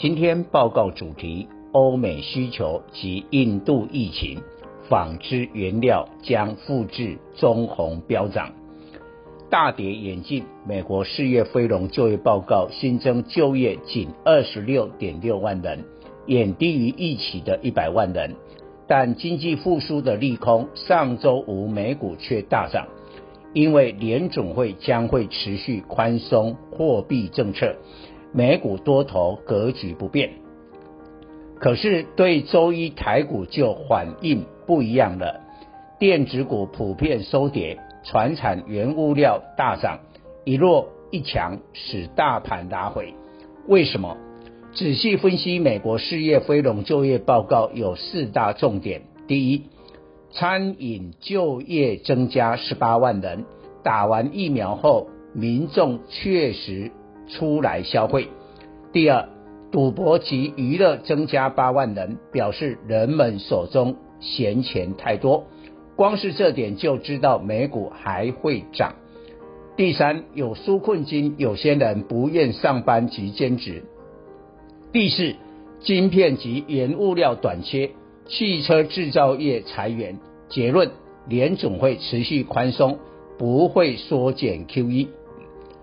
今天报告主题：欧美需求及印度疫情，纺织原料将复制中红飙涨。大跌眼镜，美国四月非农就业报告新增就业仅二十六点六万人，远低于预期的一百万人。但经济复苏的利空，上周五美股却大涨。因为联总会将会持续宽松货币政策，美股多头格局不变。可是对周一台股就反应不一样了，电子股普遍收跌，传产原物料大涨，一弱一强使大盘拉回。为什么？仔细分析美国事业非农就业报告有四大重点。第一。餐饮就业增加十八万人，打完疫苗后，民众确实出来消费。第二，赌博及娱乐增加八万人，表示人们手中闲钱太多。光是这点就知道美股还会涨。第三，有纾困金，有些人不愿上班及兼职。第四，晶片及原物料短缺。汽车制造业裁员，结论：联总会持续宽松，不会缩减 QE。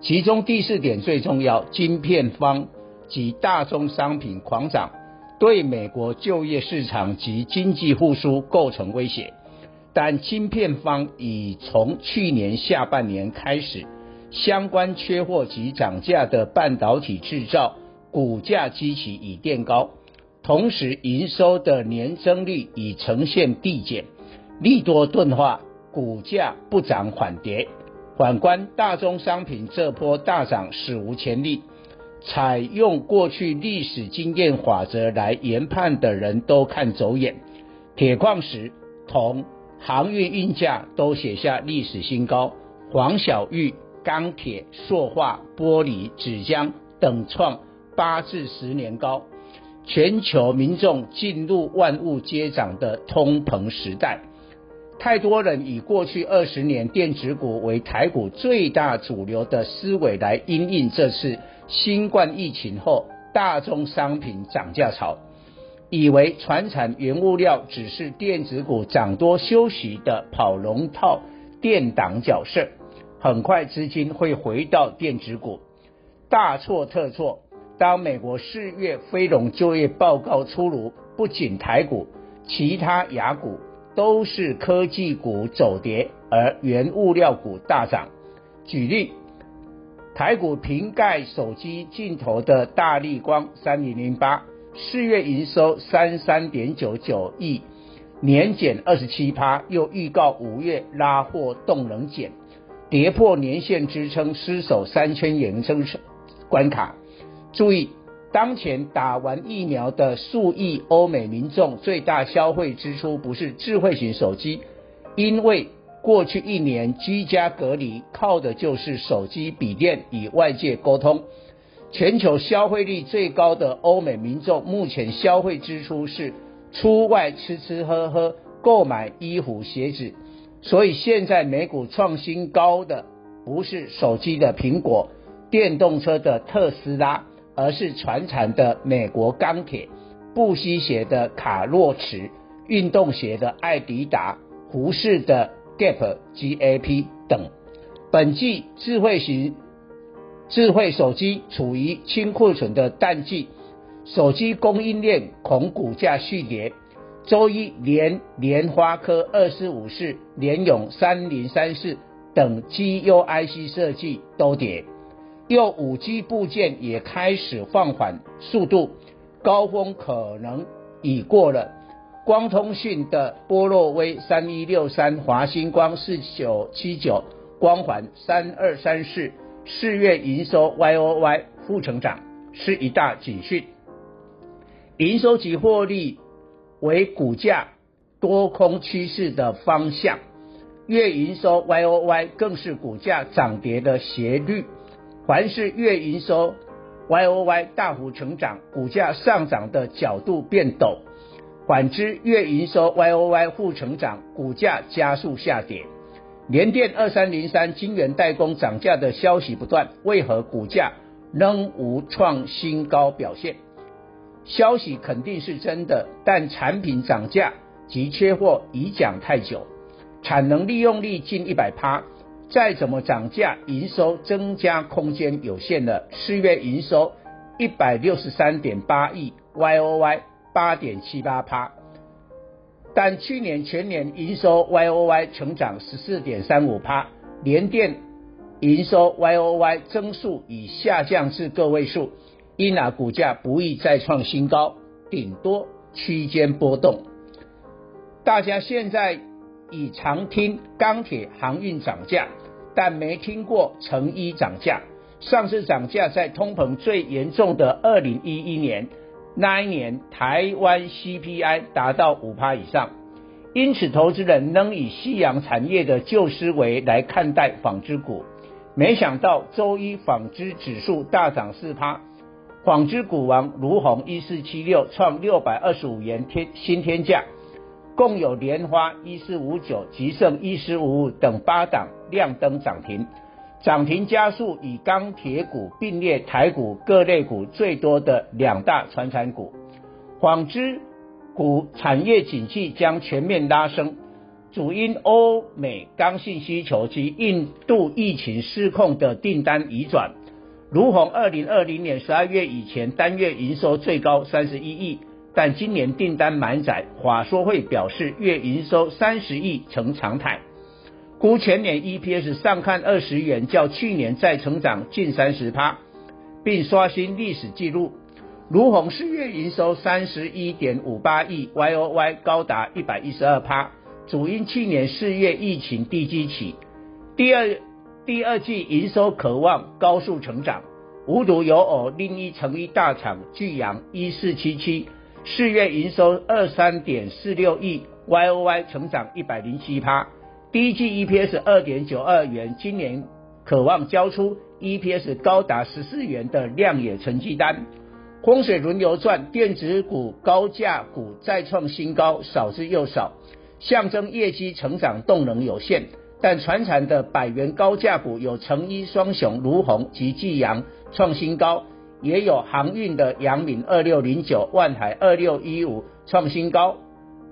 其中第四点最重要，晶片方及大宗商品狂涨，对美国就业市场及经济复苏构成威胁。但晶片方已从去年下半年开始，相关缺货及涨价的半导体制造股价基起已垫高。同时，营收的年增率已呈现递减，利多钝化，股价不涨反跌。反观大宗商品这波大涨史无前例，采用过去历史经验法则来研判的人都看走眼。铁矿石、铜、航运运价都写下历史新高，黄小玉、钢铁、塑化、玻璃、纸浆等创八至十年高。全球民众进入万物皆涨的通膨时代，太多人以过去二十年电子股为台股最大主流的思维来因应这次新冠疫情后大宗商品涨价潮，以为传产原物料只是电子股涨多休息的跑龙套垫档角色，很快资金会回到电子股，大错特错。当美国四月非农就业报告出炉，不仅台股，其他亚股都是科技股走跌，而原物料股大涨。举例，台股瓶盖手机镜头的大立光三零零八，四月营收三三点九九亿，年减二十七趴，又预告五月拉货动能减，跌破年线支撑，失守三千元支撑关卡。注意，当前打完疫苗的数亿欧美民众最大消费支出不是智慧型手机，因为过去一年居家隔离靠的就是手机、笔电与外界沟通。全球消费力最高的欧美民众目前消费支出是出外吃吃喝喝、购买衣服鞋子。所以现在美股创新高的不是手机的苹果、电动车的特斯拉。而是传产的美国钢铁、布希鞋的卡洛驰、运动鞋的爱迪达、服饰的 Gap、GAP 等。本季智慧型智慧手机处于清库存的淡季，手机供应链恐股价续跌。周一连联发科二四五四、联咏三零三四等 GUIC 设计都跌。又五 G 部件也开始放缓速度，高峰可能已过了。光通讯的波洛威三一六三、华星光四九七九、光环三二三四，四月营收 YOY 负成长，是一大警讯。营收及获利为股价多空趋势的方向，月营收 YOY 更是股价涨跌的斜率。凡是月营收 YOY 大幅成长，股价上涨的角度变陡；反之，月营收 YOY 负成长，股价加速下跌。联电二三零三晶圆代工涨价的消息不断，为何股价仍无创新高表现？消息肯定是真的，但产品涨价及缺货已讲太久，产能利用率近一百趴。再怎么涨价，营收增加空间有限了。四月营收一百六十三点八亿，Y O Y 八点七八趴，但去年全年营收 Y O Y 成长十四点三五趴，年电营收 Y O Y 增速已下降至个位数，因而股价不易再创新高，顶多区间波动。大家现在。已常听钢铁、航运涨价，但没听过成衣涨价。上次涨价在通膨最严重的二零一一年，那一年台湾 CPI 达到五趴以上。因此，投资人仍以夕阳产业的旧思维来看待纺织股。没想到周一纺织指数大涨四趴，纺织股王卢鸿一四七六创六百二十五元天新天价。共有莲花一四五九、吉盛一四五五等八档亮灯涨停，涨停加速以钢铁股并列台股各类股最多的两大传产股。纺织股产业景气将全面拉升，主因欧美刚性需求及印度疫情失控的订单移转。儒鸿二零二零年十二月以前单月营收最高三十一亿。但今年订单满载，华硕会表示月营收三十亿成常态，估全年 EPS 上看二十元，较去年再成长近三十趴，并刷新历史纪录。儒鸿四月营收三十一点五八亿，YOY 高达一百一十二趴，主因去年四月疫情低基期，第二第二季营收渴望高速成长。无独有偶，另一成衣大厂聚阳一四七七。四月营收二三点四六亿，Y O Y 成长一百零七趴，第一季 E P S 二点九二元，今年可望交出 E P S 高达十四元的亮眼成绩单。风水轮流转，电子股高价股再创新高，少之又少，象征业绩成长动能有限。但传产的百元高价股有成一双雄儒鸿及聚阳创新高。也有航运的阳明二六零九、万海二六一五创新高，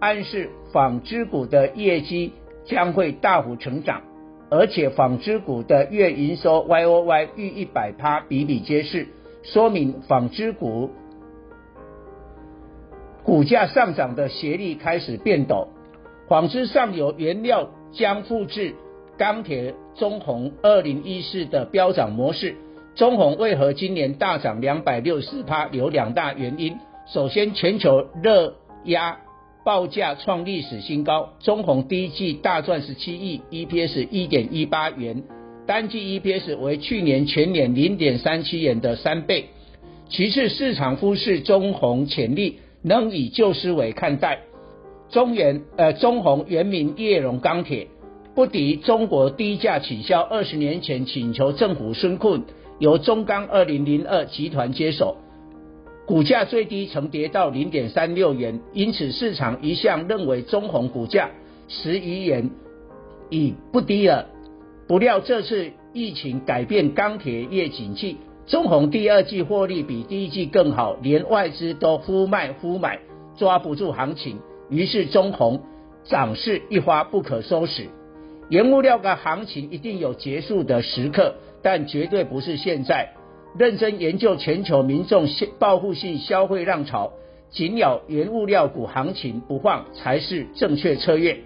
暗示纺织股的业绩将会大幅成长，而且纺织股的月营收 Y O Y 逾一百趴比比皆是，说明纺织股股价上涨的斜率开始变陡。纺织上游原料将复制钢铁、中红二零一四的飙涨模式。中红为何今年大涨两百六十趴？有两大原因。首先，全球热压报价创历史新高，中红第一季大赚十七亿，EPS 一点一八元，单季 EPS 为去年全年零点三七元的三倍。其次，市场忽视中红潜力，能以旧思维看待。中原呃中红原名叶荣钢铁，不敌中国低价倾销，二十年前请求政府纾困。由中钢二零零二集团接手，股价最低曾跌到零点三六元，因此市场一向认为中红股价十余元已不低了。不料这次疫情改变钢铁业景气，中红第二季获利比第一季更好，连外资都忽卖忽买，抓不住行情，于是中红涨势一发不可收拾。原物料的行情一定有结束的时刻，但绝对不是现在。认真研究全球民众报复性消费浪潮，紧咬原物料股行情不放才是正确策略。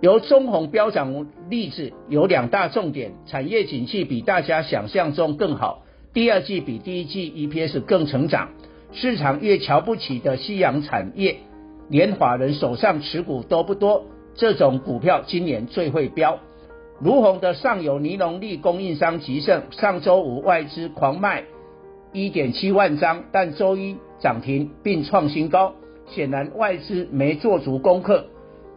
由中鸿飙涨例子有两大重点：产业景气比大家想象中更好，第二季比第一季 EPS 更成长。市场越瞧不起的夕阳产业，连法人手上持股都不多。这种股票今年最会飙。儒鸿的上游尼龙利供应商吉盛，上周五外资狂卖一点七万张，但周一涨停并创新高，显然外资没做足功课。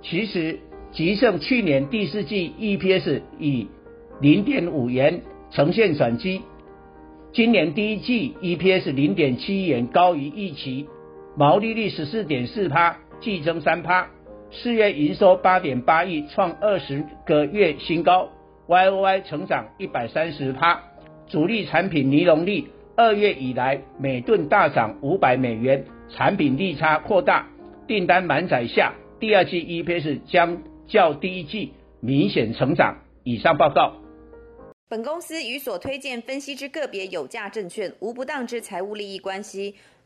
其实，吉盛去年第四季 EPS 以零点五元呈现转机，今年第一季 EPS 零点七元高于预期，毛利率十四点四趴，季增三趴，四月营收八点八亿，创二十个月新高，YOY 成长一百三十趴，主力产品尼龙利二月以来每吨大涨五百美元，产品利差扩大，订单满载下，第二季 EPS 将较第一季明显成长。以上报告。本公司与所推荐分析之个别有价证券无不当之财务利益关系。